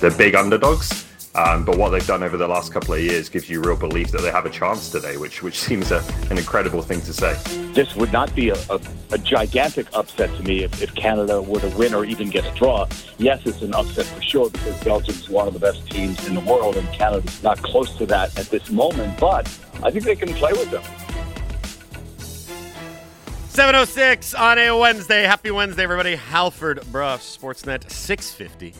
they're big underdogs. Um, but what they've done over the last couple of years gives you real belief that they have a chance today, which which seems a, an incredible thing to say. This would not be a, a, a gigantic upset to me if, if, Canada were to win or even get a draw. Yes, it's an upset for sure because Belgium is one of the best teams in the world and Canada's not close to that at this moment. But I think they can play with them. 706 on a Wednesday. Happy Wednesday, everybody. Halford Brough, Sportsnet 650.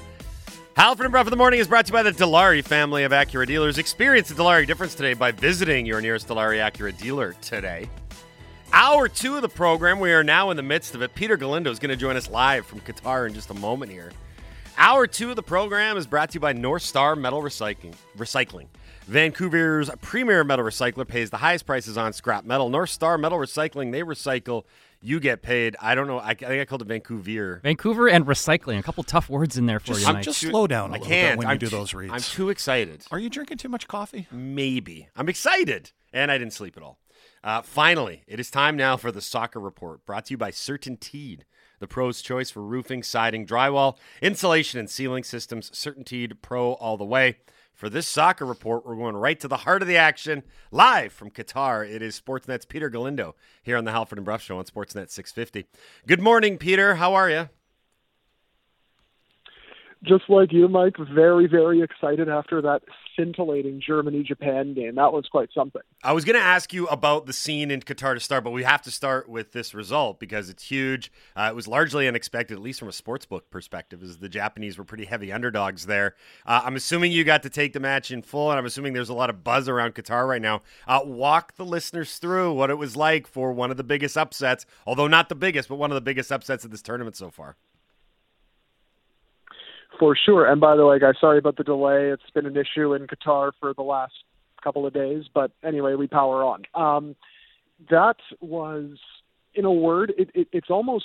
Halford and Brough in the Morning is brought to you by the Dilawri family of Acura dealers. Experience the Dilawri difference today by visiting your nearest Dilawri Acura dealer today. Hour two of the program, we are now in the midst of it. Peter Galindo is going to join us live from Qatar in just a moment here. Hour two of the program is brought to you by North Star Metal Recycling. Recycling. Vancouver's premier metal recycler pays the highest prices on scrap metal. North Star Metal Recycling, they recycle you get paid. I don't know. I, I think I called it Vancouver. Vancouver and recycling. A couple tough words in there for just, you. I'm just slow down a I little can't. bit when I'm you do too, those reads. I'm too excited. Are you drinking too much coffee? Maybe. I'm excited, and I didn't sleep at all. Uh, finally, it is time now for the soccer report, brought to you by CertainTeed, the pro's choice for roofing, siding, drywall, insulation, and ceiling systems. CertainTeed Pro all the way. For this soccer report, we're going right to the heart of the action, live from Qatar. It is Sportsnet's Peter Galindo here on the Halford and Brough Show on Sportsnet 650. Good morning, Peter. How are you? Just like you, Mike, very, very excited after that scintillating Germany Japan game. That was quite something. I was going to ask you about the scene in Qatar to start, but we have to start with this result because it's huge. Uh, it was largely unexpected, at least from a sportsbook perspective, as the Japanese were pretty heavy underdogs there. Uh, I'm assuming you got to take the match in full, and I'm assuming there's a lot of buzz around Qatar right now. Uh, walk the listeners through what it was like for one of the biggest upsets, although not the biggest, but one of the biggest upsets of this tournament so far for sure. And by the way, guys, sorry about the delay. It's been an issue in Qatar for the last couple of days, but anyway, we power on. Um, that was, in a word, it, it, it's almost.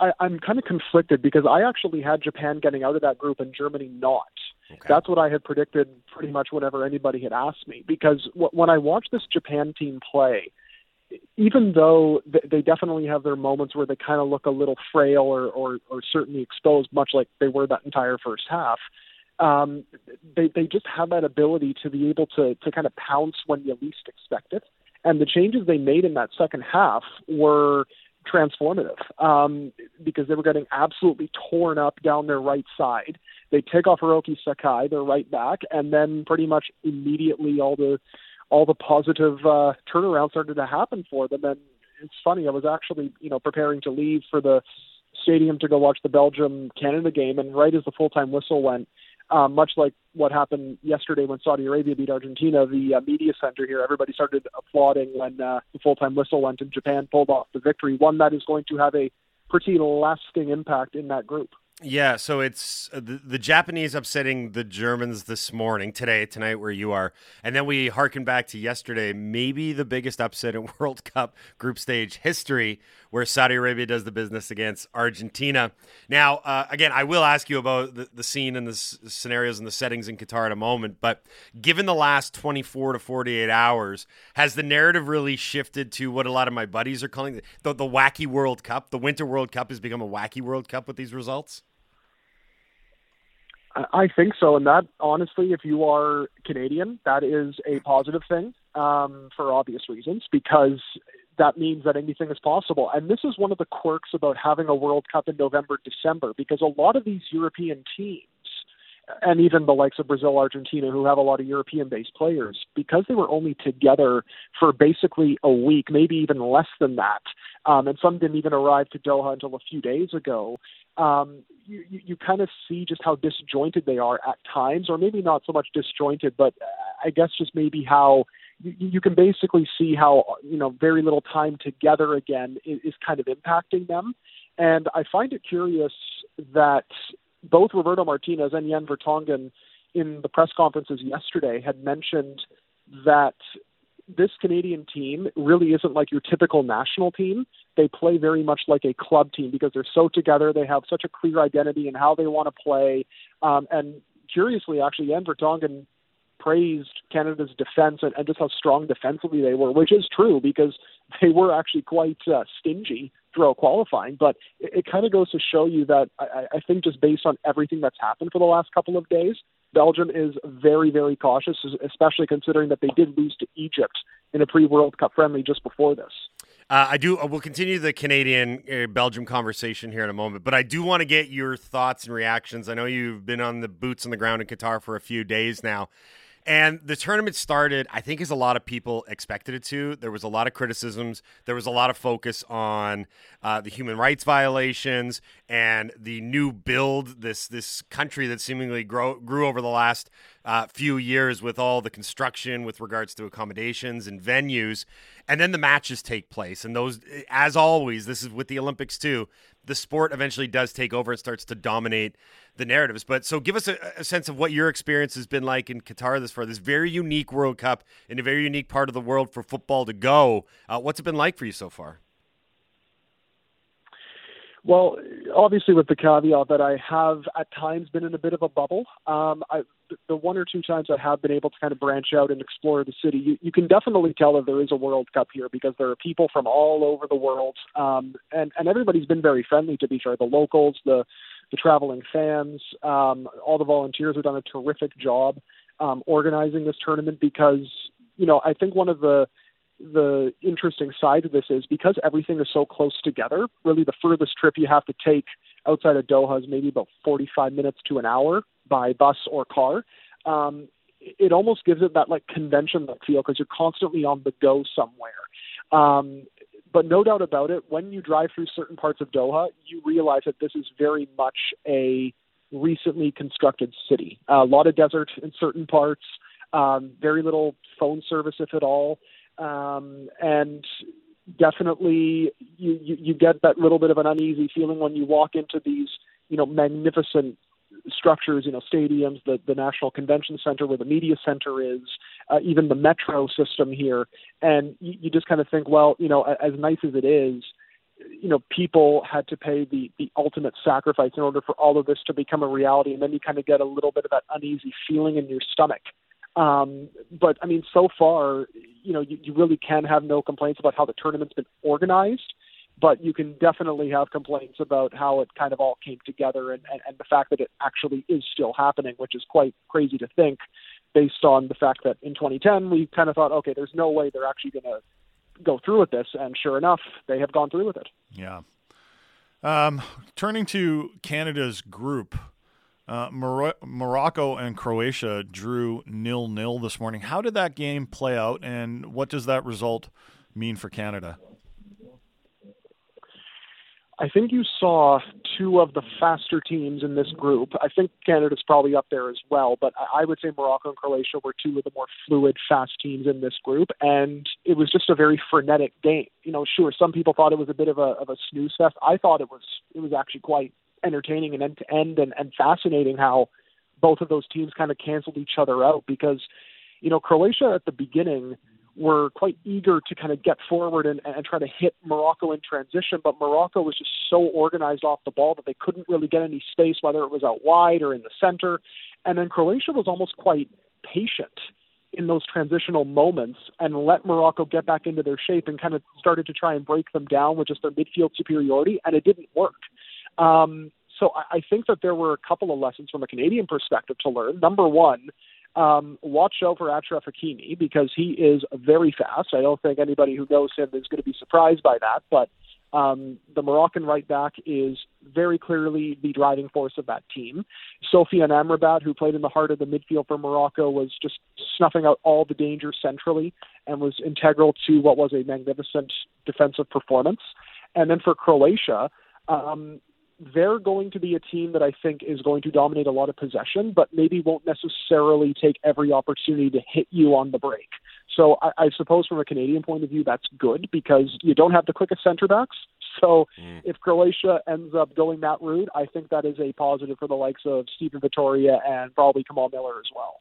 I, I'm kind of conflicted because I actually had Japan getting out of that group and Germany not. Okay. That's what I had predicted pretty much whenever anybody had asked me. Because w- when I watched this Japan team play, even though they definitely have their moments where they kind of look a little frail or, or, or certainly exposed, much like they were that entire first half, um, they, they just have that ability to be able to, to kind of pounce when you least expect it. And the changes they made in that second half were transformative um, because they were getting absolutely torn up down their right side. They take off Hiroki Sakai, their right back, and then pretty much immediately all the all the positive uh, turnaround started to happen for them. And it's funny, I was actually, you know, preparing to leave for the stadium to go watch the Belgium Canada game, and right as the full time whistle went, um, much like what happened yesterday when Saudi Arabia beat Argentina, the uh, media center here, everybody started applauding when uh, the full time whistle went and Japan pulled off the victory, one that is going to have a pretty lasting impact in that group. Yeah, so it's uh, the, the, Japanese upsetting the Germans this morning, today, tonight, where you are. And then we harken back to yesterday, maybe the biggest upset in World Cup group stage history, where Saudi Arabia does the business against Argentina. Now, uh, again, I will ask you about the, the scene and the s- scenarios and the settings in Qatar in a moment. But given the last 24 to 48 hours, has the narrative really shifted to what a lot of my buddies are calling the, the wacky World Cup? The Winter World Cup has become a wacky World Cup with these results? I think so, and that honestly, if you are Canadian, that is a positive thing um, for obvious reasons because that means that anything is possible. And this is one of the quirks about having a World Cup in November, December, because a lot of these European teams, and even the likes of Brazil, Argentina, who have a lot of European-based players, because they were only together for basically a week, maybe even less than that, um, and some didn't even arrive to Doha until a few days ago um, you, you, you kind of see just how disjointed they are at times, or maybe not so much disjointed, but I guess just maybe how you, can basically see how you know very little time together again is kind of impacting them. And I find it curious that both Roberto Martinez and Jan Vertonghen in the press conferences yesterday had mentioned that this Canadian team really isn't like your typical national team. They play very much like a club team because they're so together. They have such a clear identity in how they want to play. Um, and curiously, actually, Jan Vertonghen praised Canada's defense and, and just how strong defensively they were, which is true because they were actually quite uh, stingy throughout qualifying. But it, it kind of goes to show you that I, I think just based on everything that's happened for the last couple of days, Belgium is very, very cautious, especially considering that they did lose to Egypt in a pre-World Cup friendly just before this. Uh, I do. We'll continue the Canadian uh, Belgium conversation here in a moment, but I do want to get your thoughts and reactions. I know you've been on the boots on the ground in Qatar for a few days now. And the tournament started, I think, as a lot of people expected it to. There was a lot of criticisms. There was a lot of focus on uh, the human rights violations and the new build, this this country that seemingly grow, grew over the last uh, few years with all the construction with regards to accommodations and venues. And then the matches take place. And those, as always, this is with the Olympics too, the sport eventually does take over. It starts to dominate the narratives. But so give us a, a, sense of what your experience has been like in Qatar this far, this very unique World Cup in a very unique part of the world for football to go. Uh, what's it been like for you so far? Well, obviously, with the caveat that I have at times been in a bit of a bubble. Um, I, the one or two times I have been able to kind of branch out and explore the city, you, you can definitely tell that there is a World Cup here because there are people from all over the world, um, and and everybody's been very friendly. To be fair, the locals, the the traveling fans, um, all the volunteers have done a terrific job um, organizing this tournament because you know I think one of the the interesting side of this is because everything is so close together, really the furthest trip you have to take outside of Doha is maybe about 45 minutes to an hour by bus or car. Um, it almost gives it that like convention like feel because you're constantly on the go somewhere. Um, but no doubt about it, when you drive through certain parts of Doha, you realize that this is very much a recently constructed city. A lot of desert in certain parts, um, very little phone service, if at all um, and definitely you, you you get that little bit of an uneasy feeling when you walk into these you know magnificent structures, you know, stadiums, the, the National Convention Center where the media center is, uh, even the metro system here. And you, you just kind of think, well, you know, as nice as it is, you know, people had to pay the, the ultimate sacrifice in order for all of this to become a reality. And then you kind of get a little bit of that uneasy feeling in your stomach. Um, but I mean, so far, you know, you, you really can have no complaints about how the tournament's been organized, but you can definitely have complaints about how it kind of all came together and, and, and the fact that it actually is still happening, which is quite crazy to think based on the fact that in 2010 we kind of thought, okay, there's no way they're actually going to go through with this, and sure enough, they have gone through with it. Yeah. Um, turning to Canada's group, uh, Mor- Morocco and Croatia drew nil nil this morning. How did that game play out, and what does that result mean for Canada? I think you saw two of the faster teams in this group. I think Canada's probably up there as well, but I would say Morocco and Croatia were two of the more fluid, fast teams in this group, and it was just a very frenetic game. You know, sure, some people thought it was a bit of a of a snooze fest. I thought it was it was actually quite entertaining and end to end and and fascinating how both of those teams kind of canceled each other out because you know Croatia at the beginning were quite eager to kind of get forward and, and try to hit Morocco in transition, but Morocco was just so organized off the ball that they couldn't really get any space, whether it was out wide or in the center. And then Croatia was almost quite patient in those transitional moments and let Morocco get back into their shape and kind of started to try and break them down with just their midfield superiority, and it didn't work. Um, so I, I think that there were a couple of lessons from a Canadian perspective to learn. Number one, um, watch out for Achraf Hakimi because he is very fast. I don't think anybody who knows him is going to be surprised by that. But um, the Moroccan right back is very clearly the driving force of that team. Sofyan Amrabat, who played in the heart of the midfield for Morocco, was just snuffing out all the danger centrally and was integral to what was a magnificent defensive performance. And then for Croatia, um, they're going to be a team that I think is going to dominate a lot of possession, but maybe won't necessarily take every opportunity to hit you on the break. So I, I suppose from a Canadian point of view, that's good because you don't have the quickest center backs. So mm. if Croatia ends up going that route, I think that is a positive for the likes of Steven Vitória and probably Kamal Miller as well.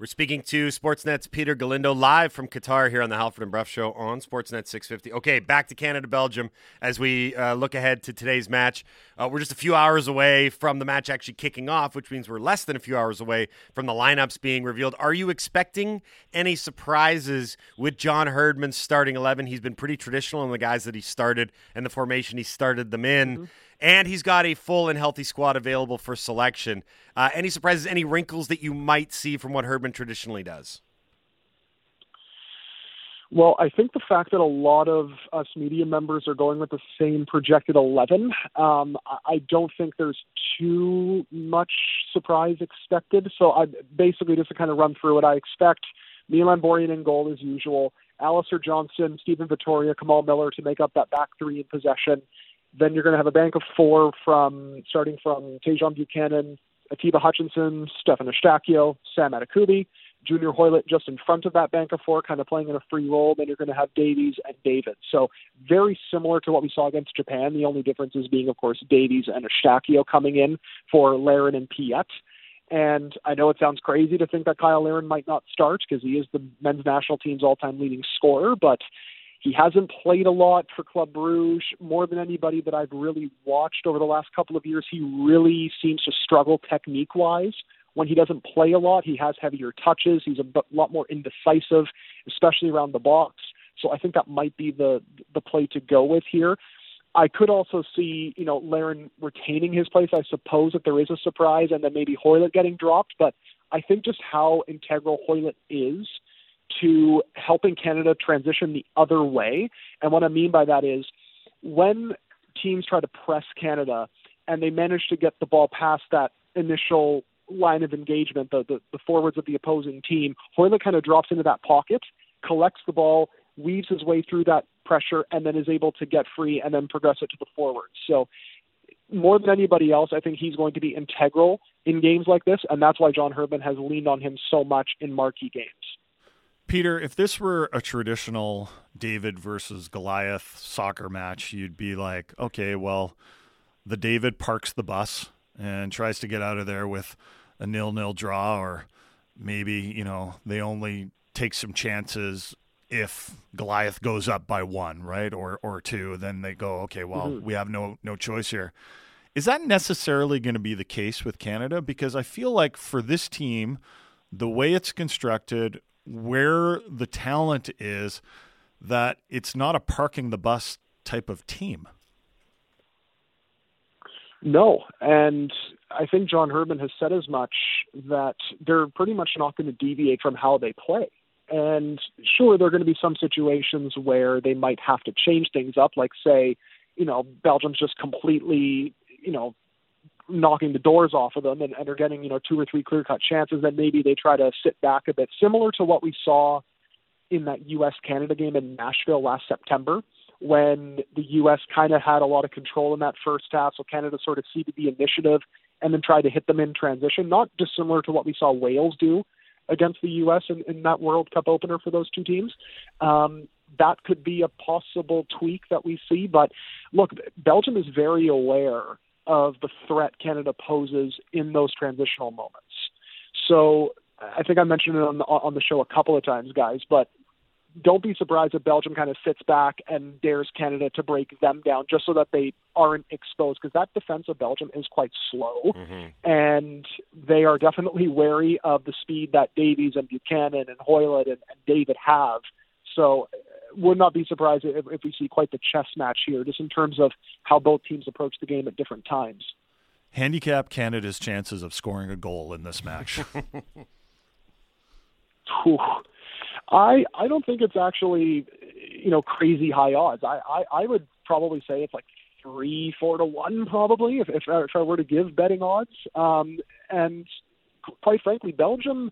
We're speaking to Sportsnet's Peter Galindo live from Qatar here on the Halford and Brough Show on Sportsnet 650. Okay, back to Canada Belgium as we uh, look ahead to today's match. Uh, we're just a few hours away from the match actually kicking off, which means we're less than a few hours away from the lineups being revealed. Are you expecting any surprises with John Herdman's starting 11? He's been pretty traditional in the guys that he started and the formation he started them in. Mm-hmm and he's got a full and healthy squad available for selection. Uh, any surprises, any wrinkles that you might see from what Herdman traditionally does? Well, I think the fact that a lot of us media members are going with the same projected 11, um, I don't think there's too much surprise expected. So, I basically just to kind of run through it, I expect Milan Borjan in goal as usual, Alistair Johnston, Steven Vitória, Kamal Miller to make up that back three in possession. Then you're going to have a bank of four from starting from Tajon Buchanan, Atiba Hutchinson, Stefan Eustaquio, Sam Adekugbe, Junior Hoilett just in front of that bank of four, kind of playing in a free role. Then you're going to have Davies and David. So very similar to what we saw against Japan. The only difference is being, of course, Davies and Eustaquio coming in for Larin and Piette. And I know it sounds crazy to think that Cyle Larin might not start because he is the men's national team's all-time leading scorer, but he hasn't played a lot for Club Bruges. More than anybody that I've really watched over the last couple of years, he really seems to struggle technique wise. When he doesn't play a lot, he has heavier touches. He's a lot more indecisive, especially around the box. So I think that might be the the play to go with here. I could also see, you know, Larin retaining his place. I suppose that there is a surprise, and then maybe Hoilett getting dropped. But I think just how integral Hoilett is to helping Canada transition the other way. And what I mean by that is when teams try to press Canada and they manage to get the ball past that initial line of engagement, the, the, the forwards of the opposing team, Hoilett kind of drops into that pocket, collects the ball, weaves his way through that pressure, and then is able to get free and then progress it to the forwards. So more than anybody else, I think he's going to be integral in games like this, and that's why John Herdman has leaned on him so much in marquee games. Peter, if this were a traditional David versus Goliath soccer match, you'd be like, okay, well, the David parks the bus and tries to get out of there with a nil-nil draw, or maybe you know they only take some chances if Goliath goes up by one, right, or or two. Then they go, okay, well, mm-hmm. we have no no choice here. Is that necessarily going to be the case with Canada? Because I feel like for this team, the way it's constructed, where the talent is that it's not a parking the bus type of team. No, and I think John Herdman has said as much that they're pretty much not going to deviate from how they play. And sure, there are going to be some situations where they might have to change things up, like say, you know, Belgium's just completely, you know, knocking the doors off of them and, and are getting, you know, two or three clear cut chances, then maybe they try to sit back a bit, similar to what we saw in that US Canada game in Nashville last September when the US kind of had a lot of control in that first half. So Canada sort of ceded the initiative and then tried to hit them in transition, not dissimilar to what we saw Wales do against the U.S. in, in that World Cup opener for those two teams. Um, that could be a possible tweak that we see. But look, Belgium is very aware of the threat Canada poses in those transitional moments. So I think I mentioned it on the, on the show a couple of times, guys, but don't be surprised if Belgium kind of sits back and dares Canada to break them down just so that they aren't exposed because that defense of Belgium is quite slow mm-hmm. and they are definitely wary of the speed that Davies and Buchanan and Hoilett and, and David have. So would not be surprised if, if we see quite the chess match here, just in terms of how both teams approach the game at different times. Handicap Canada's chances of scoring a goal in this match. I I don't think it's actually you know crazy high odds. I I, I would probably say it's like three four to one probably if if, if I were to give betting odds. Um, and quite frankly, Belgium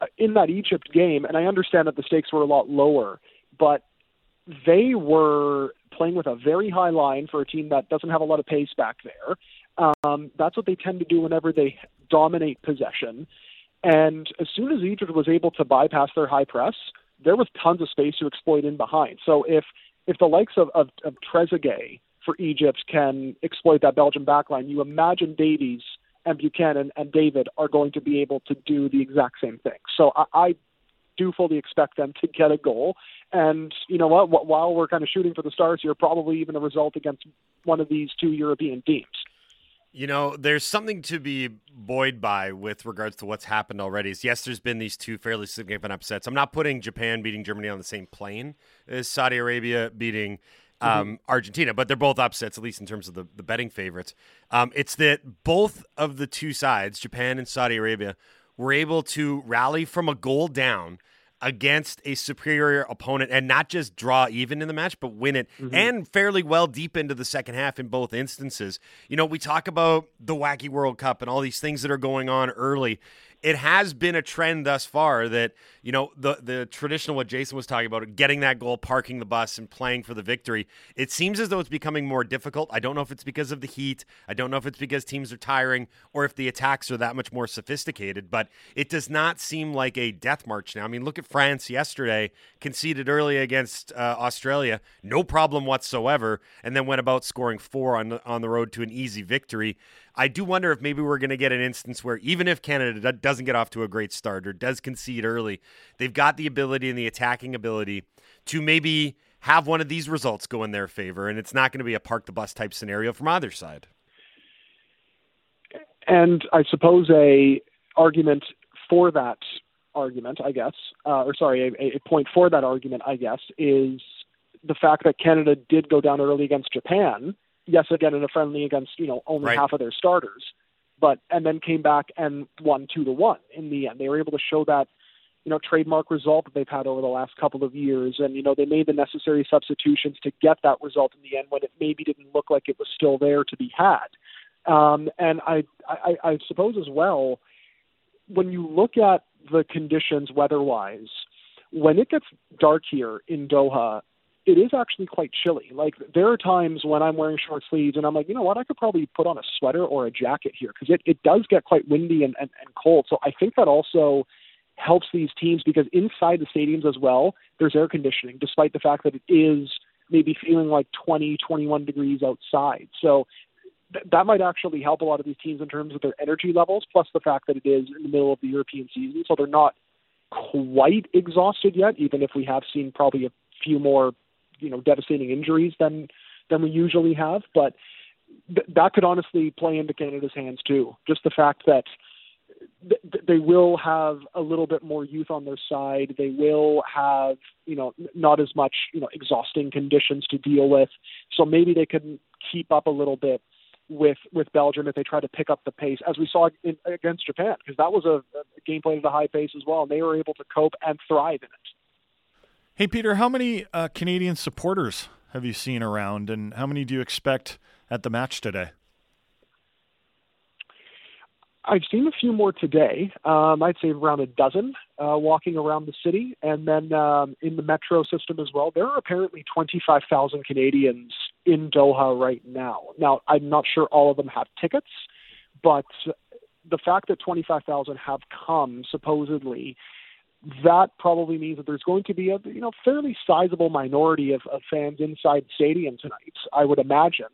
uh, in that Egypt game, and I understand that the stakes were a lot lower but they were playing with a very high line for a team that doesn't have a lot of pace back there. Um, that's what they tend to do whenever they dominate possession. And as soon as Egypt was able to bypass their high press, there was tons of space to exploit in behind. So if if the likes of, of, of Trezeguet for Egypt can exploit that Belgian backline, you imagine Davies and Buchanan and David are going to be able to do the exact same thing. So I, I do fully expect them to get a goal. And you know what? While we're kind of shooting for the stars here, probably even a result against one of these two European teams. You know, there's something to be buoyed by with regards to what's happened already. Yes, there's been these two fairly significant upsets. I'm not putting Japan beating Germany on the same plane as Saudi Arabia beating um, mm-hmm. Argentina, but they're both upsets, at least in terms of the, the betting favorites. Um, it's that both of the two sides, Japan and Saudi Arabia, were able to rally from a goal down against a superior opponent and not just draw even in the match, but win it mm-hmm. and fairly well deep into the second half in both instances. You know, we talk about the wacky World Cup and all these things that are going on early it has been a trend thus far that you know the the traditional what Jason was talking about, getting that goal, parking the bus, and playing for the victory. It seems as though it's becoming more difficult. I don't know if it's because of the heat. I don't know if it's because teams are tiring or if the attacks are that much more sophisticated. But it does not seem like a death march now. I mean, look at France yesterday, conceded early against uh, Australia, no problem whatsoever, and then went about scoring four on on the road to an easy victory. I do wonder if maybe we're going to get an instance where even if Canada doesn't get off to a great start or does concede early, they've got the ability and the attacking ability to maybe have one of these results go in their favor, and it's not going to be a park the bus type scenario from either side. And I suppose a argument for that argument, I guess, uh, or sorry, a, a point for that argument, I guess, is the fact that Canada did go down early against Japan yes, again in a friendly against you know only right. half of their starters, but and then came back and won two to one in the end. They were able to show that you know trademark result that they've had over the last couple of years, and you know they made the necessary substitutions to get that result in the end when it maybe didn't look like it was still there to be had. Um, and I, I, I suppose as well, when you look at the conditions weather-wise, when it gets dark here in Doha, it is actually quite chilly. Like there are times when I'm wearing short sleeves and I'm like, you know what, I could probably put on a sweater or a jacket here because it, it does get quite windy and, and, and cold. So I think that also helps these teams because inside the stadiums as well, there's air conditioning, despite the fact that it is maybe feeling like 20, 21 degrees outside. So th- that might actually help a lot of these teams in terms of their energy levels, plus the fact that it is in the middle of the European season. So they're not quite exhausted yet, even if we have seen probably a few more you know devastating injuries than than we usually have. But th- that could honestly play into Canada's hands too. Just the fact that th- they will have a little bit more youth on their side. They will have you know not as much you know exhausting conditions to deal with. So maybe they can keep up a little bit with with Belgium if they try to pick up the pace, as we saw in, against Japan, because that was a, a game played at a high pace as well, and they were able to cope and thrive in it. Hey, Peter, how many uh, Canadian supporters have you seen around, and how many do you expect at the match today? I've seen a few more today. Um, I'd say around a dozen uh, walking around the city, and then um, in the metro system as well. There are apparently 25,000 Canadians in Doha right now. Now, I'm not sure all of them have tickets, but the fact that 25,000 have come supposedly that probably means that there's going to be a you know fairly sizable minority of, of fans inside stadium tonight. I would imagine.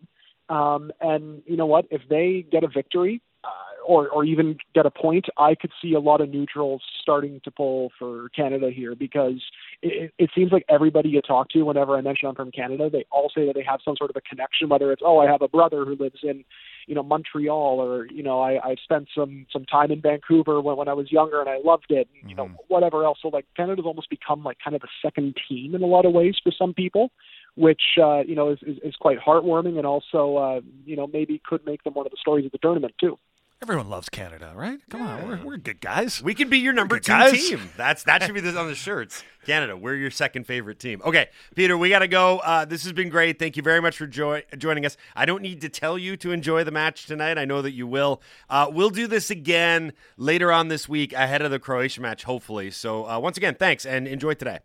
Um, and you know what? If they get a victory, uh, or or even get a point, I could see a lot of neutrals starting to pull for Canada here because it, it seems like everybody you talk to, whenever I mention I'm from Canada, they all say that they have some sort of a connection. Whether it's oh, I have a brother who lives in you know Montreal, or you know I I spent some some time in Vancouver when when I was younger and I loved it. And, you mm-hmm. know whatever else. So like Canada's almost become like kind of a second team in a lot of ways for some people which uh, you know is, is, is quite heartwarming and also uh, you know maybe could make them one of the stories of the tournament too. Everyone loves Canada, right? Come yeah. on, we're, we're good guys. We can be your number two guys. team. That's that should be this on the shirts. Canada, we're your second favorite team. Okay, Peter, we got to go. Uh, this has been great. Thank you very much for joy- joining us. I don't need to tell you to enjoy the match tonight. I know that you will. Uh, we'll do this again later on this week ahead of the Croatia match, hopefully. So uh, once again, thanks and enjoy today.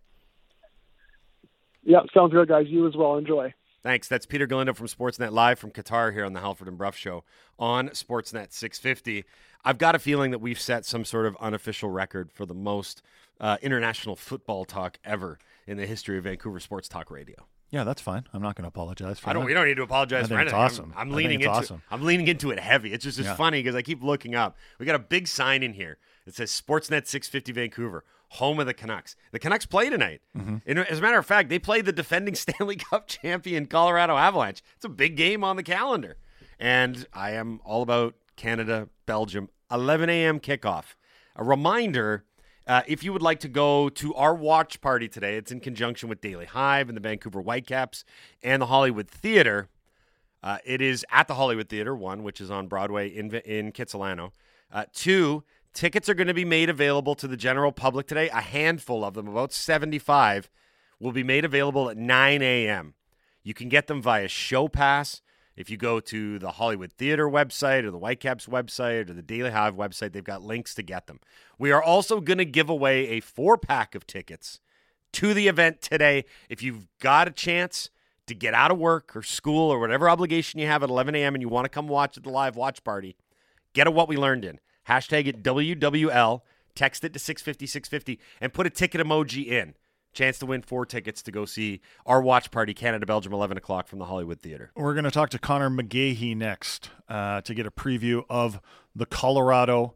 Yeah, sounds good, guys. You as well. Enjoy. Thanks. That's Peter Galindo from Sportsnet Live from Qatar here on the Halford and Brough Show on Sportsnet 650. I've got a feeling that we've set some sort of unofficial record for the most uh, international football talk ever in the history of Vancouver Sports Talk Radio. Yeah, that's fine. I'm not going to apologize for I don't. that. We don't need to apologize I for it's anything. I'm- awesome. I'm, I think leaning it's into. awesome. I'm leaning into it heavy. It's just it's Yeah. funny because I keep looking up. We got a big sign in here that says Sportsnet 650 Vancouver, home of the Canucks. The Canucks play tonight. Mm-hmm. And as a matter of fact, they play the defending Stanley Cup champion Colorado Avalanche. It's a big game on the calendar, and I am all about Canada Belgium 11 a.m. kickoff. A reminder uh, if you would like to go to our watch party today, it's in conjunction with Daily Hive and the Vancouver Whitecaps and the Hollywood Theater. Uh, it is at the Hollywood Theater, one, which is on Broadway in, in Kitsilano. Uh, two, tickets are going to be made available to the general public today. A handful of them, about 75, will be made available at 9 a.m. You can get them via Show Pass. If you go to the Hollywood Theater website or the Whitecaps website or the Daily Hive website, they've got links to get them. We are also going to give away a four pack of tickets to the event today. If you've got a chance to get out of work or school or whatever obligation you have at 11 a.m. and you want to come watch at the live watch party, get a What We Learned in. Hashtag it WWL, text it to 650 650, and put a ticket emoji in. Chance to win four tickets to go see our watch party, Canada Belgium, 11 o'clock from the Hollywood Theater. We're going to talk to Conor McGahey next uh, to get a preview of the Colorado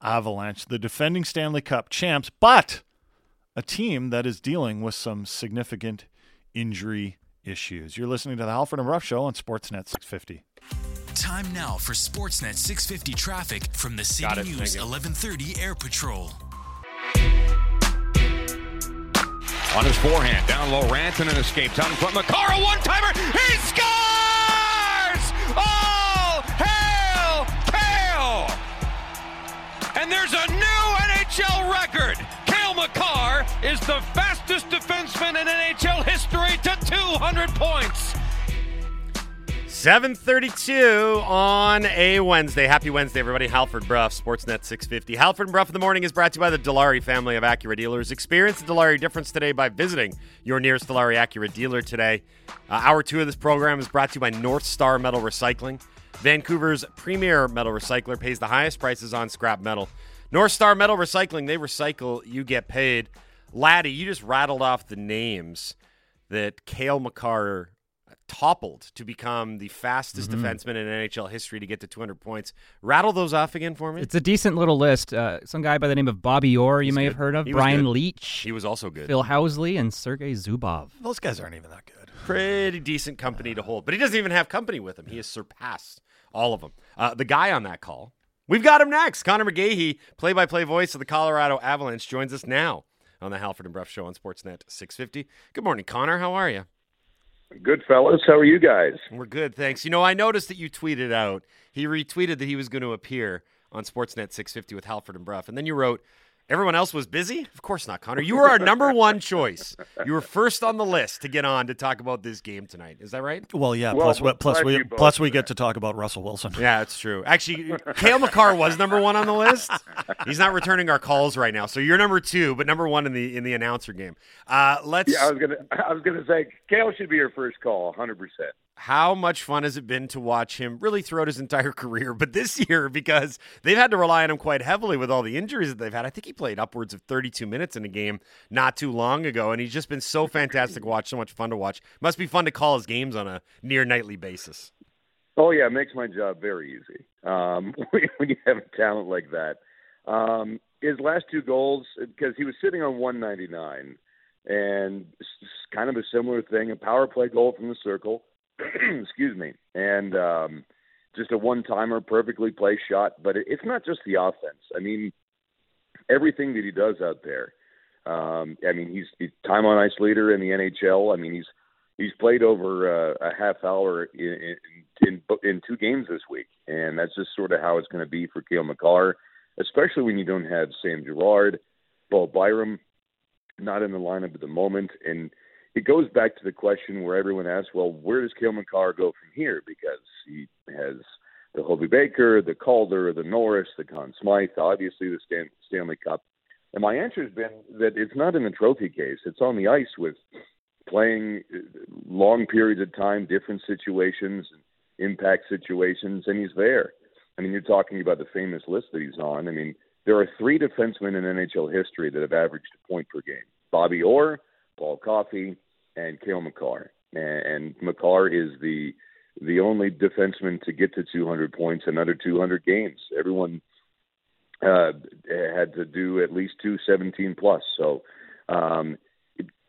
Avalanche, the defending Stanley Cup champs, but a team that is dealing with some significant injury issues. You're listening to the Halford and Brough Show on Sportsnet 650. Time now for Sportsnet 650 traffic from the City News 1130 Air Patrol. On his forehand, down low, Rantanen escapes out in front. Makar, a one-timer, he scores! All hail Cale! And there's a new NHL record. Cale Makar is the fastest defenseman in NHL history to 200 points. 732 on a Wednesday. Happy Wednesday, everybody. Halford Brough, Sportsnet 650. Halford Brough in the morning is brought to you by the Dilawri family of Acura dealers. Experience the Dilawri difference today by visiting your nearest Dilawri Acura dealer today. Uh, hour two of this program is brought to you by North Star Metal Recycling. Vancouver's premier metal recycler pays the highest prices on scrap metal. North Star Metal Recycling, they recycle, you get paid. Laddie, you just rattled off the names that Cale Makar toppled to become the fastest Mm-hmm. defenseman in NHL history to get to 200 points. Rattle those off again for me. It's a decent little list. Uh, some guy by the name of Bobby Orr, you He's may good. have heard of. He Brian good. Leetch, he was also good. Phil Housley, and Sergei Zubov. Those guys aren't even that good. Pretty decent company to hold. But he doesn't even have company with him. He has surpassed all of them. Uh, the guy on that call, we've got him next. Conor McGahey, play by play voice of the Colorado Avalanche, joins us now on the Halford and Brough Show on Sportsnet 650. Good morning, Connor. How are you? Good fellas, how are you guys? We're good, thanks. You know, I noticed that you tweeted out. He retweeted that he was going to appear on Sportsnet 650 with Halford and Brough, and then you wrote, "Everyone else was busy." Of course not, Connor. You were our number one choice. You were first on the list to get on to talk about this game tonight. Is that right? Well, yeah. Well, plus, we're plus we plus we get to talk about Russell Wilson. Yeah, it's true. Actually, Cale Makar was number one on the list. He's not returning our calls right now, so you're number two, but number one in the in the announcer game. Uh, let's. Yeah, I was gonna I was gonna say Cale should be your first call, hundred percent. How much fun has it been to watch him really throughout his entire career, but this year because they've had to rely on him quite heavily with all the injuries that they've had. I think he played upwards of 32 minutes in a game not too long ago, and he's just been so fantastic to watch, so much fun to watch. Must be fun to call his games on a near nightly basis. Oh yeah, it makes my job very easy. Um, when you have a talent like that, um, his last two goals because he was sitting on 199, and kind of a similar thing, a power play goal from the circle. excuse me, and um, just a one timer, perfectly placed shot. But it, it's not just the offense. I mean, everything that he does out there. Um, I mean, he's, he's time on ice leader in the NHL. I mean, he's he's played over uh, a half hour in, in in in two games this week, and that's just sort of how it's going to be for Cale Makar, especially when you don't have Sam Girard, Bo Byram, not in the lineup at the moment, and it goes back to the question where everyone asks, well, where does Cale Makar go from here? Because he has the Hobey Baker, the Calder, the Norris, the Conn Smythe, obviously the Stan- Stanley Cup. And my answer has been that it's not in the trophy case; it's on the ice with playing uh, long periods of time, different situations, impact situations, and he's there. I mean, you're talking about the famous list that he's on. I mean, there are three defensemen in NHL history that have averaged a point per game: Bobby Orr, Paul Coffey, and Cale Makar. and, and Makar is the the only defenseman to get to 200 points in under 200 games. Everyone uh, had to do at least two 17 plus. So, um,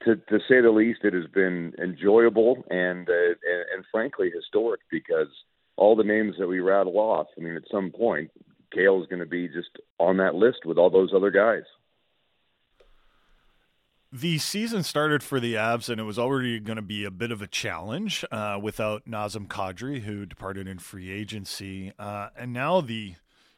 to to say the least, it has been enjoyable and, uh, and frankly historic because all the names that we rattle off. I mean, at some point, Cale is going to be just on that list with all those other guys. The season started for the Avs, and it was already going to be a bit of a challenge uh, without Nazem Kadri, who departed in free agency. Uh, and now the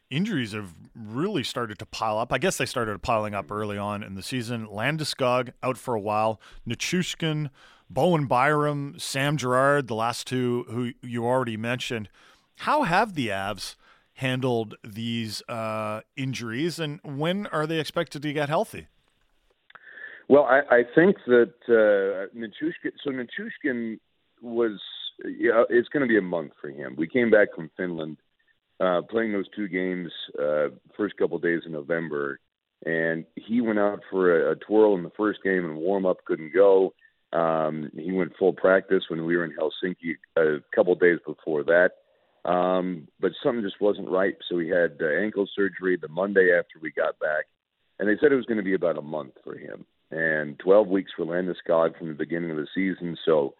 injuries have really started to pile up. I guess they started piling up early on in the season. Landeskog out for a while. Nichushkin, Bowen Byram, Sam Girard, the last two who you already mentioned. How have the Avs handled these uh, injuries, and when are they expected to get healthy? Well, I, I think that uh. So Nichushkin was. It's going to be a month for him. We came back from Finland, uh, playing those two games uh, first couple days in November, and he went out for a, a twirl in the first game and warm up couldn't go. Um, he went full practice when we were in Helsinki a couple days before that. Um, but something just wasn't right. So he had uh, ankle surgery the Monday after we got back, and they said it was going to be about a month for him and 12 weeks for Landeskog from the beginning of the season. So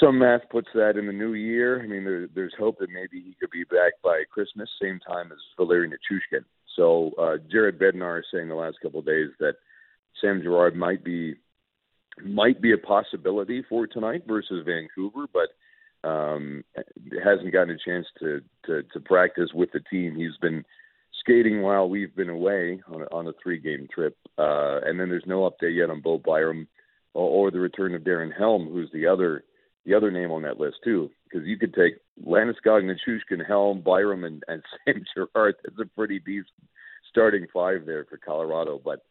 some math puts that in the new year. I mean, there, there's hope that maybe he could be back by Christmas, same time as Valeri Nichushkin. So uh, Jared Bednar is saying the last couple of days that Sam Girard might be might be a possibility for tonight versus Vancouver, but um, hasn't gotten a chance to, to to practice with the team. He's been skating while we've been away on a, on a three game trip. Uh, and then there's no update yet on Bo Byram or, or the return of Darren Helm, who's the other the other name on that list too. Because you could take Landeskog, Nichushkin, Helm, Byram, and, and Sam Girard. That's a pretty decent starting five there for Colorado. But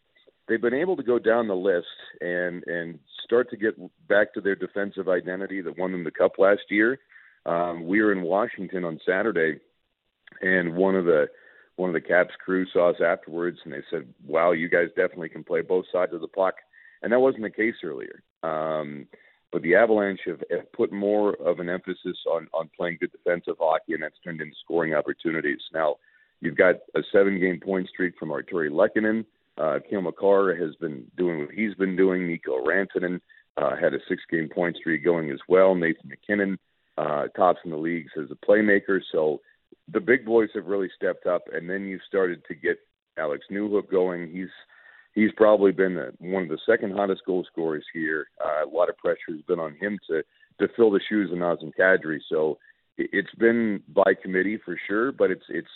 they've been able to go down the list and and start to get back to their defensive identity that won them the cup last year. Um, we were in Washington on Saturday, and one of the one of the Caps crew saw us afterwards, and they said, "Wow, you guys definitely can play both sides of the puck," and that wasn't the case earlier. Um, but the Avalanche have, have put more of an emphasis on on playing good defensive hockey, and that's turned into scoring opportunities. Now, you've got a seven-game point streak from Artturi Lehkonen. Uh, Cale Makar has been doing what he's been doing. Mikko Rantanen uh, had a six-game point streak going as well. Nathan MacKinnon uh, tops in the leagues as a playmaker. So the big boys have really stepped up, and then you started to get Alex Newhook going. He's he's probably been the, one of the second hottest goal scorers here. Uh, a lot of pressure has been on him to to fill the shoes of Nazem Kadri. So it, it's been by committee for sure, but it's it's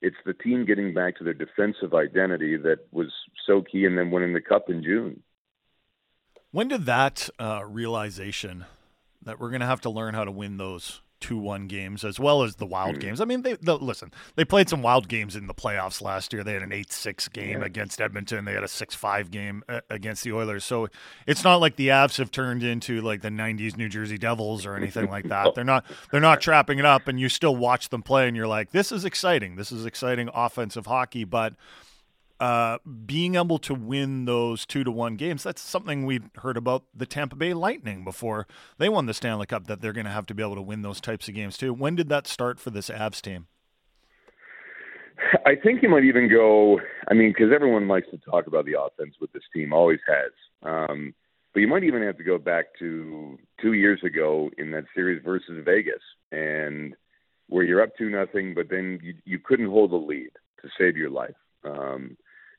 it's the team getting back to their defensive identity that was so key, and then winning the cup in June. When did that uh, realization that we're going to have to learn how to win those two one games as well as the wild mm. games. I mean, they, they, listen. They played some wild games in the playoffs last year. They had an eight six game yeah. against Edmonton. They had a six five game uh, against the Oilers. So it's not like the Avs have turned into like the '90s New Jersey Devils or anything like that. They're not. They're not trapping it up, and you still watch them play, and you're like, this is exciting. This is exciting offensive hockey, but uh, being able to win those two to one games, that's something we heard about the Tampa Bay Lightning before they won the Stanley Cup, that they're going to have to be able to win those types of games too. When did that start for this Avs team? I think you might even go, I mean, because everyone likes to talk about the offense with this team, always has. Um, but you might even have to go back to two years ago in that series versus Vegas, and where you're up to nothing, but then you, you couldn't hold the lead to save your life. Um,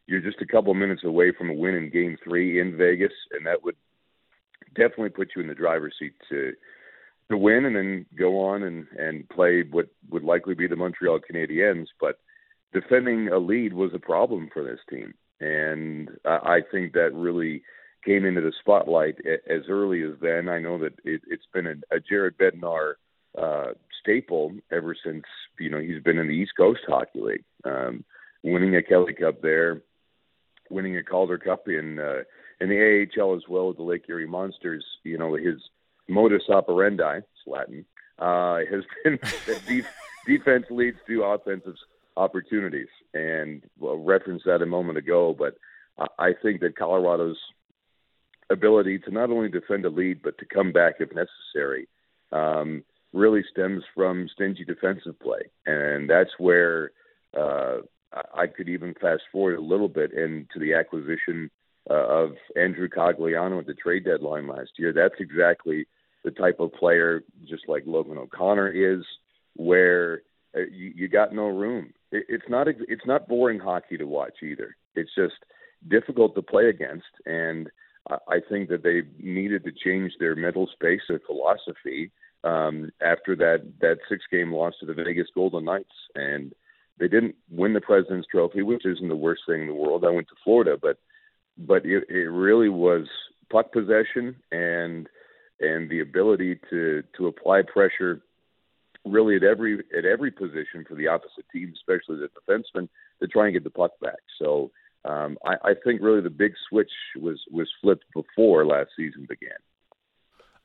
you're just a couple minutes away from a win in Game Three in Vegas, and that would definitely put you in the driver's seat to to win and then go on and and play what would likely be the Montreal Canadiens. But defending a lead was a problem for this team, and I, I think that really came into the spotlight as early as then. I know that it, it's been a, a Jared Bednar uh, staple ever since you know he's been in the East Coast Hockey League, um, winning a Kelly Cup there, winning a Calder Cup in uh, in the AHL as well with the Lake Erie Monsters. You know, his modus operandi, it's Latin, uh, has been that deep, defense leads to offensive opportunities, and well, referenced that a moment ago. But I think that Colorado's ability to not only defend a lead but to come back if necessary um, really stems from stingy defensive play, and that's where uh, I could even fast forward a little bit into the acquisition uh, of Andrew Cogliano at the trade deadline last year. That's exactly the type of player, just like Logan O'Connor is, where uh, you, you got no room. It, it's not it's not boring hockey to watch either. It's just difficult to play against, and I think that they needed to change their mental space, their philosophy um, after that that six game loss to the Vegas Golden Knights, and they didn't win the President's Trophy, which isn't the worst thing in the world. I went to Florida, but but it, it really was puck possession and and the ability to to apply pressure really at every at every position for the opposite team, especially the defenseman, to try and get the puck back. So um, I, I think really the big switch was was flipped before last season began.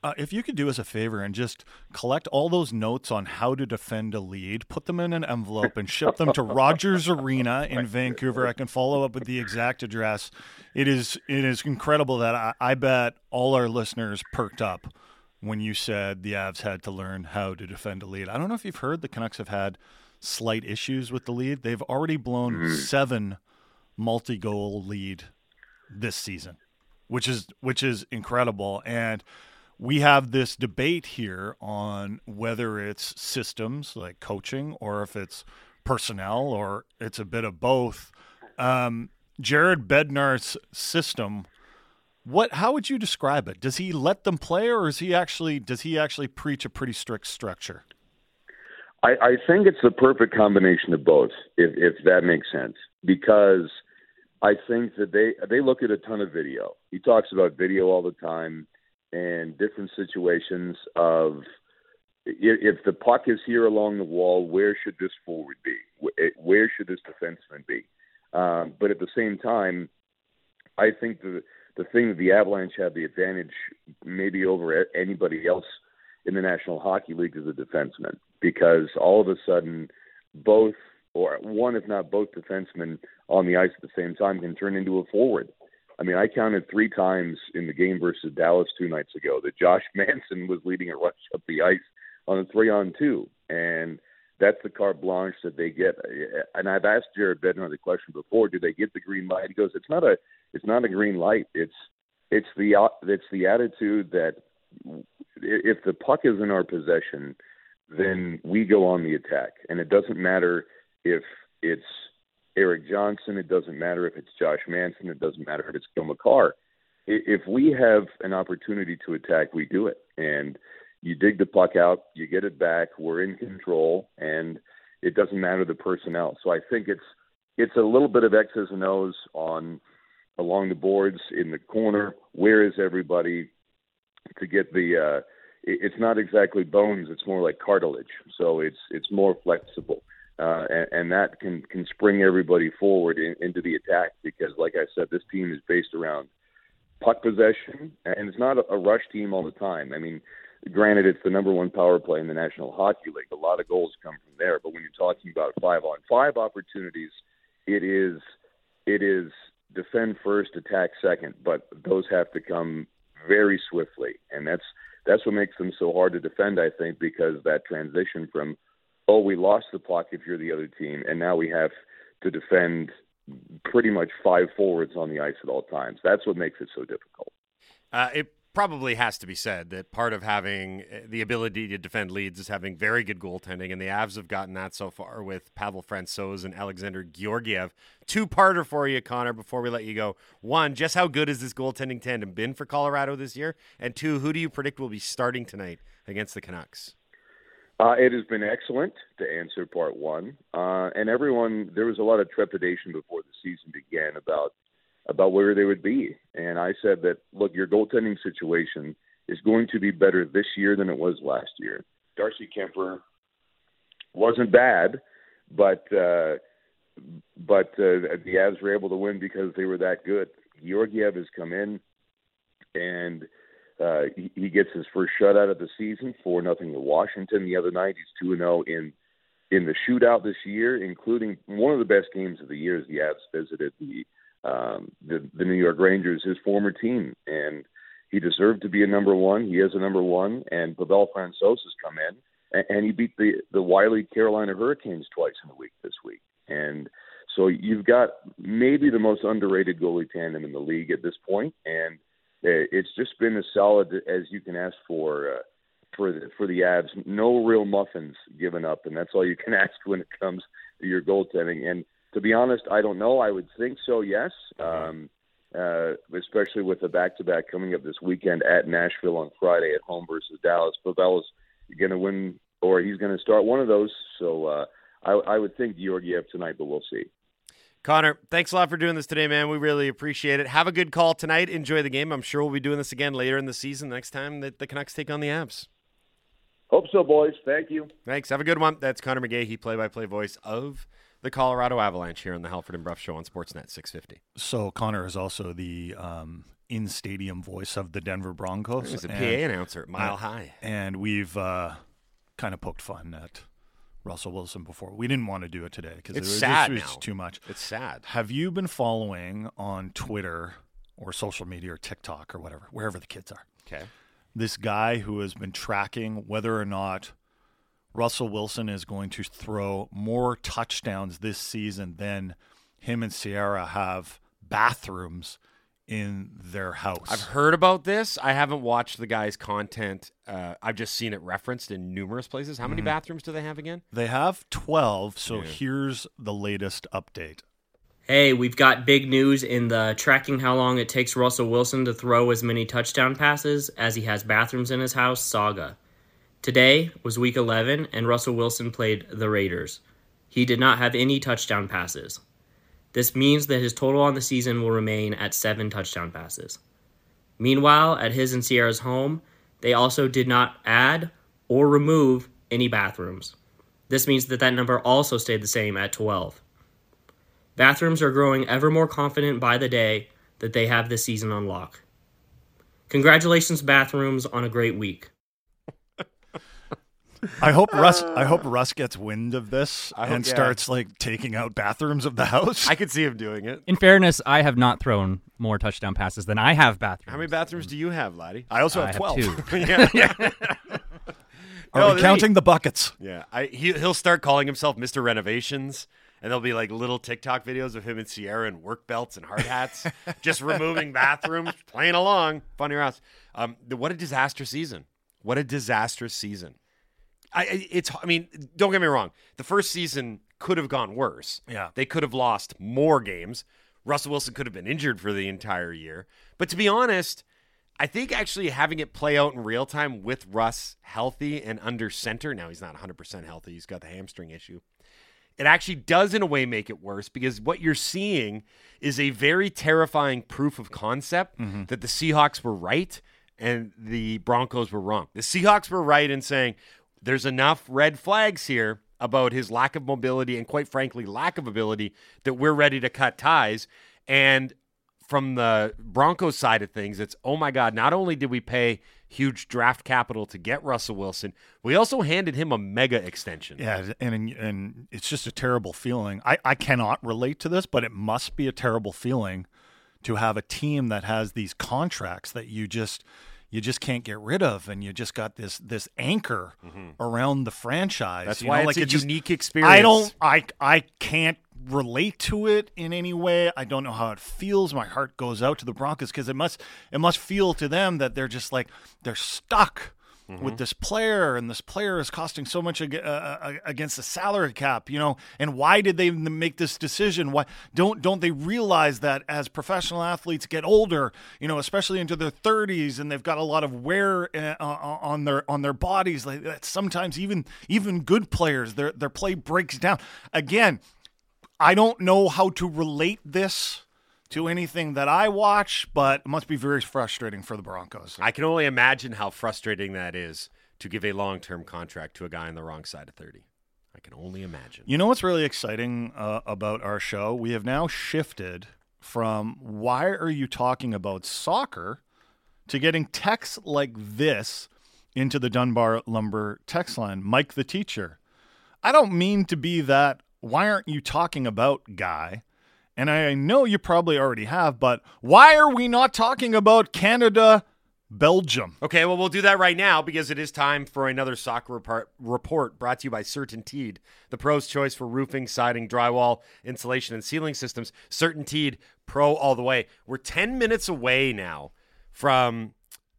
Uh, if you could do us a favor and just collect all those notes on how to defend a lead, put them in an envelope, and ship them to Rogers Arena in Vancouver, I can follow up with the exact address. It is it is incredible that I, I bet all our listeners perked up when you said the Avs had to learn how to defend a lead. I don't know if you've heard the Canucks have had slight issues with the lead. They've already blown mm-hmm. seven multi-goal lead this season, which is which is incredible and we have this debate here on whether it's systems like coaching or if it's personnel or it's a bit of both. Um, Jared Bednar's system, what? How would you describe it? Does he let them play, or is he actually does he actually preach a pretty strict structure? I, I think it's the perfect combination of both, if, if that makes sense, because I think that they they look at a ton of video. He talks about video all the time and different situations of if the puck is here along the wall, where should this forward be? Where should this defenseman be? Um, but at the same time, I think the the thing that the Avalanche have the advantage maybe over anybody else in the National Hockey League is the defenseman because all of a sudden both or one if not both defensemen on the ice at the same time can turn into a forward. I mean, I counted three times in the game versus Dallas two nights ago that Josh Manson was leading a rush up the ice on a three on two. And that's the carte blanche that they get. And I've asked Jared Bednar the question before: Do they get the green light? He goes, "It's not a, it's not a green light. It's, it's the, it's the attitude that if the puck is in our possession, then we go on the attack, and it doesn't matter if it's Erik Johnson. It doesn't matter if it's Josh Manson. It doesn't matter if it's Cale Makar. If we have an opportunity to attack, we do it. And you dig the puck out, you get it back. We're in control, and it doesn't matter the personnel. So I think it's it's a little bit of X's and O's on along the boards in the corner. Where is everybody to get the? Uh, it's not exactly bones; it's more like cartilage. So it's it's more flexible uh, and, and that can can spring everybody forward in, into the attack because, like I said, this team is based around puck possession, and it's not a, a rush team all the time. I mean, granted, it's the number one power play in the National Hockey League. A lot of goals come from there, but when you're talking about five on five opportunities, it is it is defend first, attack second, but those have to come very swiftly, and that's that's what makes them so hard to defend. I think because that transition from oh, we lost the puck if you're the other team, and now we have to defend pretty much five forwards on the ice at all times. That's what makes it so difficult. Uh, it probably has to be said that part of having uh, the ability to defend leads is having very good goaltending, and the Avs have gotten that so far with Pavel Francouz and Alexander Georgiev. Two-parter for you, Conor, before we let you go. One, just how good has this goaltending tandem been for Colorado this year? And two, who do you predict will be starting tonight against the Canucks? Uh, it has been excellent to answer part one, uh, and everyone there was a lot of trepidation before the season began about about where they would be, and I said that look, your goaltending situation is going to be better this year than it was last year. Darcy Kuemper wasn't bad, but uh, but uh, the Avs were able to win because they were that good. Georgiev has come in and uh, he, gets his first shutout of the season, four nothing to Washington. The other night, he's two and zero oh in in the shootout this year, including one of the best games of the year. As the Avs visited the um, the the New York Rangers, his former team, and he deserved to be a number one. He is a number one, and Pavel Francouz has come in and, and he beat the the wily Carolina Hurricanes twice in a week this week, and so you've got maybe the most underrated goalie tandem in the league at this point, and it's just been as solid as you can ask for. Uh, for the, for the Avs, no real muffins given up, and that's all you can ask when it comes to your goaltending. And to be honest, I don't know. I would think so, yes. Um, uh, especially with the back-to-back coming up this weekend at Nashville on Friday at home versus Dallas. Pavel is going to win, or he's going to start one of those. So uh, I, I would think Georgiev tonight, but we'll see. Conor, thanks a lot for doing this today, man. We really appreciate it. Have a good call tonight. Enjoy the game. I'm sure we'll be doing this again later in the season, next time that the Canucks take on the Avs. Hope so, boys. Thank you. Thanks. Have a good one. That's Conor McGahey, play-by-play voice of the Colorado Avalanche here on the Halford and Brough Show on Sportsnet 650. So Connor is also the um, in-stadium voice of the Denver Broncos. He's a PA announcer, Mile uh, High. And we've uh, kind of poked fun at Russell Wilson before. We didn't want to do it today because it was, sad it was too much. It's sad. Have you been following on Twitter or social media or TikTok or whatever, wherever the kids are? Okay. This guy who has been tracking whether or not Russell Wilson is going to throw more touchdowns this season than him and Ciara have bathrooms in their house. I've heard about this. I haven't watched the guy's content. Uh, I've just seen it referenced in numerous places. How many Mhm. bathrooms do they have again? They have 12, so Yeah. here's the latest update. Hey, we've got big news in the tracking how long it takes Russell Wilson to throw as many touchdown passes as he has bathrooms in his house saga. Today was week 11, and Russell Wilson played the Raiders. He did not have any touchdown passes. This means that his total on the season will remain at seven touchdown passes. Meanwhile, at his and Ciara's home, they also did not add or remove any bathrooms. This means that that number also stayed the same at 12. Bathrooms are growing ever more confident by the day that they have this season on lock. Congratulations, bathrooms, on a great week. I hope Russ. I hope Russ gets wind of this I hope- and yeah. starts like taking out bathrooms of the house. I could see him doing it. In fairness, I have not thrown more touchdown passes than I have bathrooms. How many bathrooms do you have, laddie? I also I have have twelve. two. yeah, yeah. Are No, we they- counting the buckets? Yeah, I he, he'll start calling himself Mr. Renovations, and there'll be like little TikTok videos of him and Ciara in work belts and hard hats, just removing bathrooms, playing along. Funny or else. Um, the- what a disaster season! What a disastrous season. I, it's I mean, don't get me wrong. The first season could have gone worse. Yeah. they could have lost more games. Russell Wilson could have been injured for the entire year. But to be honest, I think actually having it play out in real time with Russ healthy and under center. Now he's not 100% healthy. He's got the hamstring issue. It actually does in a way make it worse because what you're seeing is a very terrifying proof of concept mm-hmm. that the Seahawks were right and the Broncos were wrong. The Seahawks were right in saying there's enough red flags here about his lack of mobility and quite frankly lack of ability that we're ready to cut ties and from the Broncos side of things, it's oh my God, not only did we pay huge draft capital to get Russell Wilson, we also handed him a mega extension. Yeah, and and it's just a terrible feeling. I I cannot relate to this, but it must be a terrible feeling to have a team that has these contracts that you just you just can't get rid of, and you just got this this anchor around the franchise. Mm-hmm. That's you why know, it's like a it just- unique experience. I don't. I I can't relate to it in any way. I don't know how it feels. My heart goes out to the Broncos because it must it must feel to them that they're just like they're stuck Mm-hmm. with this player, and this player is costing so much ag- uh, uh, against the salary cap. You know, and why did they make this decision? Why don't don't they realize that as professional athletes get older, you know, especially into their thirties, and they've got a lot of wear uh, uh, on their on their bodies. Like that sometimes even even good players, their their play breaks down. Again, I don't know how to relate this to anything that I watch, but it must be very frustrating for the Broncos. I can only imagine how frustrating that is to give a long term contract to a guy on the wrong side of 30. I can only imagine. You know what's really exciting uh, about our show? We have now shifted from why are you talking about soccer to getting texts like this into the Dunbar Lumber text line. Mike the teacher. I don't mean to be that why aren't you talking about guy and I know you probably already have, but why are we not talking about Canada? Belgium. Okay, well, we'll do that right now because it is time for another soccer report, brought to you by CertainTeed, the pro's choice for roofing, siding, drywall, insulation, and ceiling systems. CertainTeed Pro all the way. We're 10 minutes away now from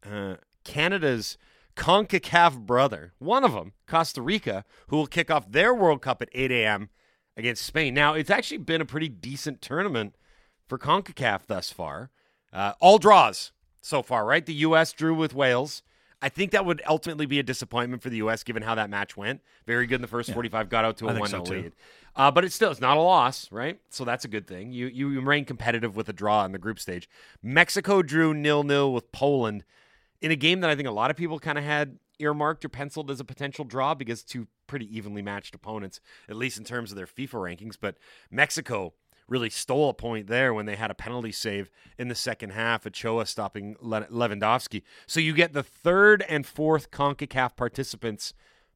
uh, Canada's CONCACAF brother, one of them, Costa Rica, who will kick off their World Cup at 8 a.m. against Spain. Now, it's actually been a pretty decent tournament for CONCACAF thus far. Uh, all draws so far, right? The U.S. drew with Wales. I think that would ultimately be a disappointment for the U.S. given how that match went. Very good in the first yeah. 45, got out to a 1 0 so lead. Uh, but it's still it's not a loss, right? So that's a good thing. You you remain competitive with a draw in the group stage. Mexico drew nil nil with Poland in a game that I think a lot of people kind of had earmarked or penciled as a potential draw because two pretty evenly matched opponents, at least in terms of their FIFA rankings. But Mexico really stole a point there when they had a penalty save in the second half. Ochoa stopping Le- Lewandowski. So you get the third and fourth CONCACAF participants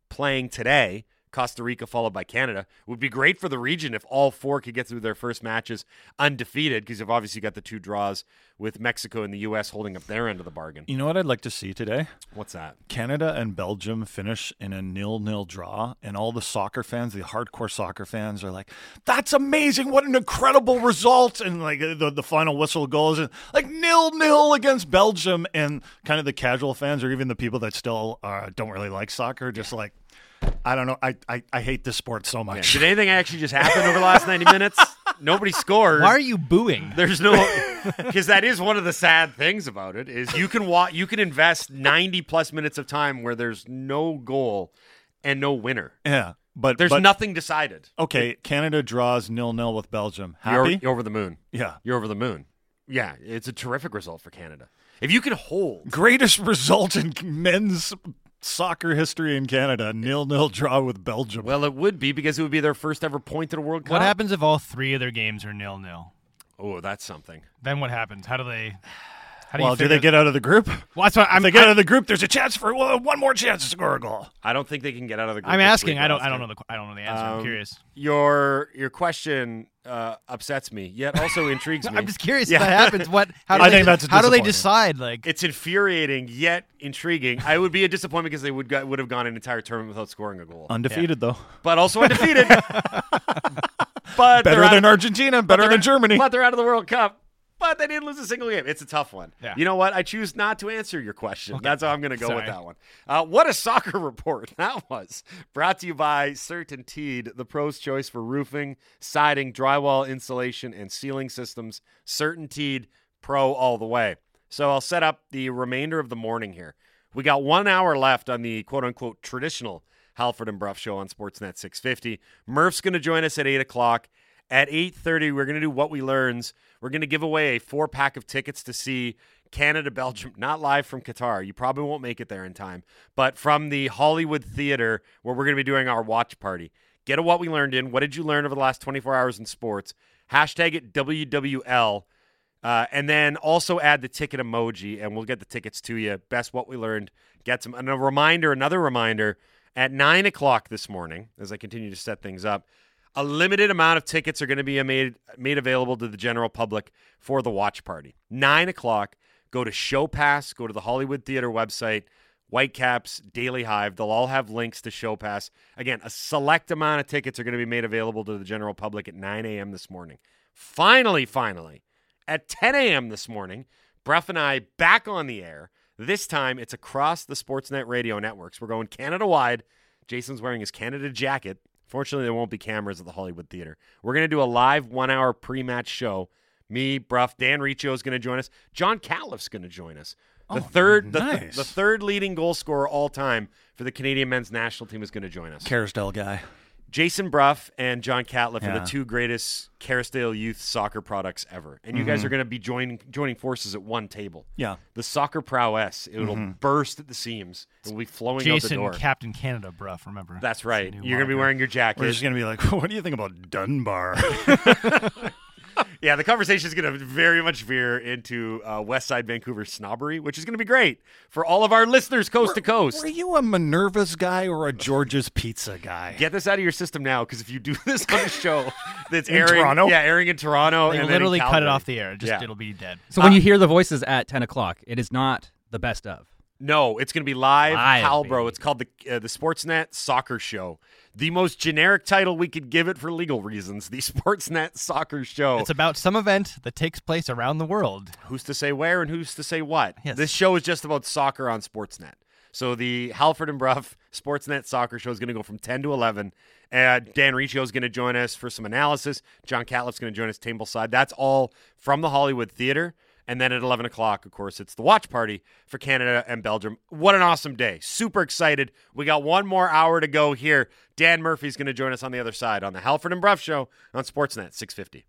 playing today Costa Rica followed by Canada. It would be great for the region if all four could get through their first matches undefeated because you've obviously got the two draws with Mexico and the U.S. holding up their end of the bargain. You know what I'd like to see today? What's that? Canada and Belgium finish in a nil-nil draw, and all the soccer fans, the hardcore soccer fans, are like, "That's amazing! What an incredible result!" And like the, the final whistle goes, and like nil-nil against Belgium, and kind of the casual fans, or even the people that still uh, don't really like soccer, just like I don't know. I, I, I hate this sport so much. Yeah. Did anything actually just happen over the last 90 minutes? Nobody scored. Why are you booing? There's no because that is one of the sad things about it is you can wa- you can invest 90 plus minutes of time where there's no goal and no winner. Yeah. But there's but, nothing decided. Okay, it, Canada draws nil nil with Belgium. Happy? You're, you're over the moon. Yeah. You're over the moon. Yeah, it's a terrific result for Canada. If you can hold greatest result in men's soccer history in Canada, nil nil draw with Belgium. Well, it would be because it would be their first ever point at a World Cup. What happens if all three of their games are nil nil? Oh, that's something. Then what happens? How do they? How do well, do they get out of the group? Well, that's what I'm. If they get I, out of the group. There's a chance for well, one more chance to score a goal. I don't think they can get out of the group. I'm asking. I don't. I don't know the. I don't know the answer. Um, I'm curious. Your your question uh, upsets me, yet also intrigues me. I'm just curious yeah. if that happens. What? How do I they, think that's how do they decide? Like it's infuriating yet intriguing. I would be a disappointment because they would got, would have gone an entire tournament without scoring a goal. Undefeated yeah. though, but also undefeated. but better than of, Argentina, better than Germany. But they're out of the World Cup but they didn't lose a single game. It's a tough one. Yeah. You know what? I choose not to answer your question. Okay. That's how I'm going to go Sorry. with that one. Uh, what a soccer report that was. Brought to you by CertainTeed, the pro's choice for roofing, siding, drywall, insulation, and ceiling systems. CertainTeed Pro all the way. So I'll set up the remainder of the morning here. We got one hour left on the quote unquote traditional Halford and Brough show on Sportsnet 650. Murph's going to join us at 8 o'clock. At 8:30, we're going to do what we learns. We're going to give away a four pack of tickets to see Canada Belgium, not live from Qatar. You probably won't make it there in time, but from the Hollywood Theater where we're going to be doing our watch party. Get a what we learned in. What did you learn over the last 24 hours in sports? Hashtag it WWL. Uh, and then also add the ticket emoji, and we'll get the tickets to you. Best what we learned Get some. And a reminder, another reminder, at nine o'clock this morning, as I continue to set things up, a limited amount of tickets are going to be made made available to the general public for the watch party. Nine o'clock. Go to Show Pass. Go to the Hollywood Theater website. Whitecaps, Daily Hive. They'll all have links to Show Pass. Again, a select amount of tickets are going to be made available to the general public at 9 a.m. this morning. Finally, finally, at 10 a.m. this morning, Brough and I back on the air. This time, it's across the Sportsnet radio networks. We're going Canada wide. Jason's wearing his Canada jacket Fortunately, there won't be cameras at the Hollywood Theater. We're going to do a live one hour pre match show. Me, Brough, Dan Riccio is going to join us. John Catliff's going to join us. The oh, third, nice. the, the, third leading goal scorer all time for the Canadian men's national team is going to join us. Kerrisdale guy. Jason Brough and John Catliff yeah. are the two greatest Kerrisdale youth soccer products ever, and you mm-hmm. guys are going to be joining joining forces at one table. Yeah, the soccer prowess it'll mm-hmm. burst at the seams. It will be flowing Jason, out the door. Captain Canada, Brough. Remember? That's right. You're going to be wearing your jacket. We're just going to be like, what do you think about Dunbar? Yeah, the conversation is going to very much veer into uh, West Side Vancouver snobbery, which is going to be great for all of our listeners coast to coast. Were you a Minerva's guy or a George's Pizza guy? Get this out of your system now, because if you do this on a show that's In airing, Toronto? yeah, airing in Toronto, They and will then literally cut it off the air. Just Yeah. it'll be dead. So when you hear the voices at 10 o'clock, it is not the best of. No, it's going to be live, Live, Halbro. It's called the uh, the Sportsnet Soccer Show. The most generic title we could give it for legal reasons. The Sportsnet Soccer Show. It's about some event that takes place around the world. who's to say where and who's to say what? Yes. This show is just about soccer on Sportsnet. So the Halford and Brough Sportsnet Soccer Show is going to go from 10 to 11. Uh, Dan Riccio is going to join us for some analysis. John Catliff's going to join us table side. That's all from the Hollywood Theater. And then at 11 o'clock, of course, it's the watch party for Canada and Belgium. What an awesome day. Super excited. We got one more hour to go here. Dan Murphy's going to join us on the other side on the Halford and Brough Show on Sportsnet 650.